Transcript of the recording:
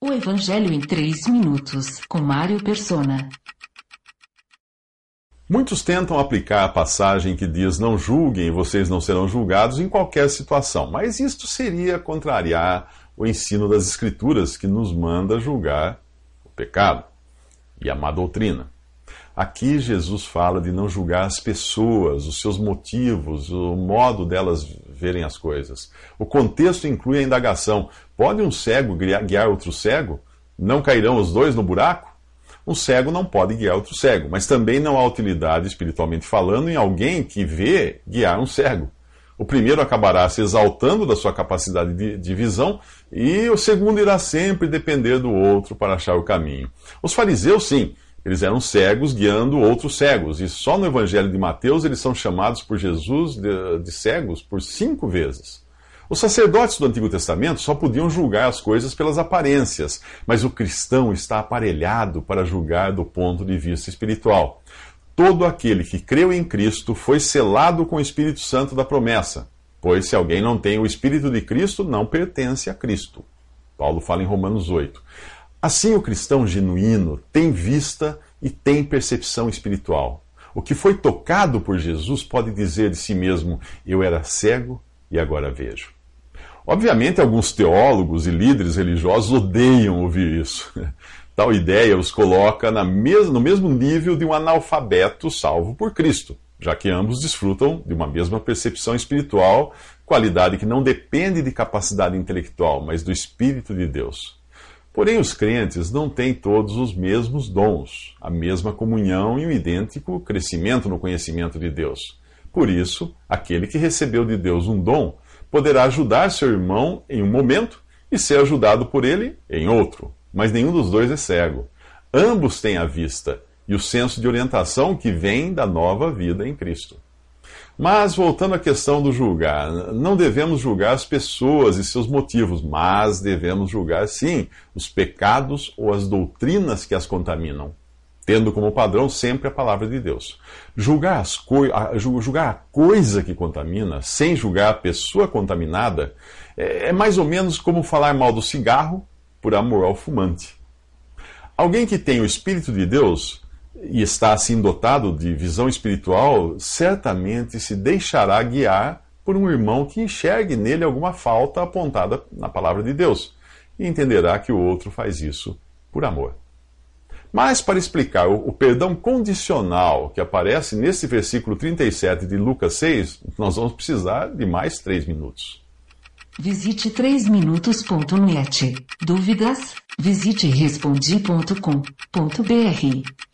O Evangelho em 3 minutos, com Mário Persona. Muitos tentam aplicar a passagem que diz: Não julguem, vocês não serão julgados em qualquer situação. Mas isto seria contrariar o ensino das Escrituras que nos manda julgar o pecado e a má doutrina. Aqui Jesus fala de não julgar as pessoas, os seus motivos, o modo delas verem as coisas. O contexto inclui a indagação: pode um cego guiar outro cego? Não cairão os dois no buraco? Um cego não pode guiar outro cego, mas também não há utilidade, espiritualmente falando, em alguém que vê guiar um cego. O primeiro acabará se exaltando da sua capacidade de, de, visão e o segundo irá sempre depender do outro para achar o caminho. Os fariseus, sim, eles eram cegos guiando outros cegos. E só no Evangelho de Mateus eles são chamados por Jesus de, de cegos por cinco vezes. Os sacerdotes do Antigo Testamento só podiam julgar as coisas pelas aparências, mas o cristão está aparelhado para julgar do ponto de vista espiritual. Todo aquele que creu em Cristo foi selado com o Espírito Santo da promessa, pois se alguém não tem o Espírito de Cristo, não pertence a Cristo. Paulo fala em Romanos 8. Assim, o cristão genuíno tem vista e tem percepção espiritual. O que foi tocado por Jesus pode dizer de si mesmo: Eu era cego e agora vejo. Obviamente, alguns teólogos e líderes religiosos odeiam ouvir isso. Tal ideia os coloca no mesmo nível de um analfabeto salvo por Cristo, já que ambos desfrutam de uma mesma percepção espiritual, qualidade que não depende de capacidade intelectual, mas do Espírito de Deus. Porém, os crentes não têm todos os mesmos dons, a mesma comunhão e o idêntico crescimento no conhecimento de Deus. Por isso, aquele que recebeu de Deus um dom poderá ajudar seu irmão em um momento e ser ajudado por ele em outro. Mas nenhum dos dois é cego. Ambos têm a vista e o senso de orientação que vem da nova vida em Cristo. Mas, voltando à questão do julgar, não devemos julgar as pessoas e seus motivos, mas devemos julgar, sim, os pecados ou as doutrinas que as contaminam, tendo como padrão sempre a palavra de Deus. Julgar, as julgar a coisa que contamina, sem julgar a pessoa contaminada, é, é mais ou menos como falar mal do cigarro por amor ao fumante. Alguém que tem o Espírito de Deus e está assim dotado de visão espiritual, certamente se deixará guiar por um irmão que enxergue nele alguma falta apontada na palavra de Deus e entenderá que o outro faz isso por amor. Mas para explicar o, perdão condicional que aparece nesse versículo 37 de Lucas 6, nós vamos precisar de mais três minutos. Visite 3minutos.net. Dúvidas? Visite respondi.com.br.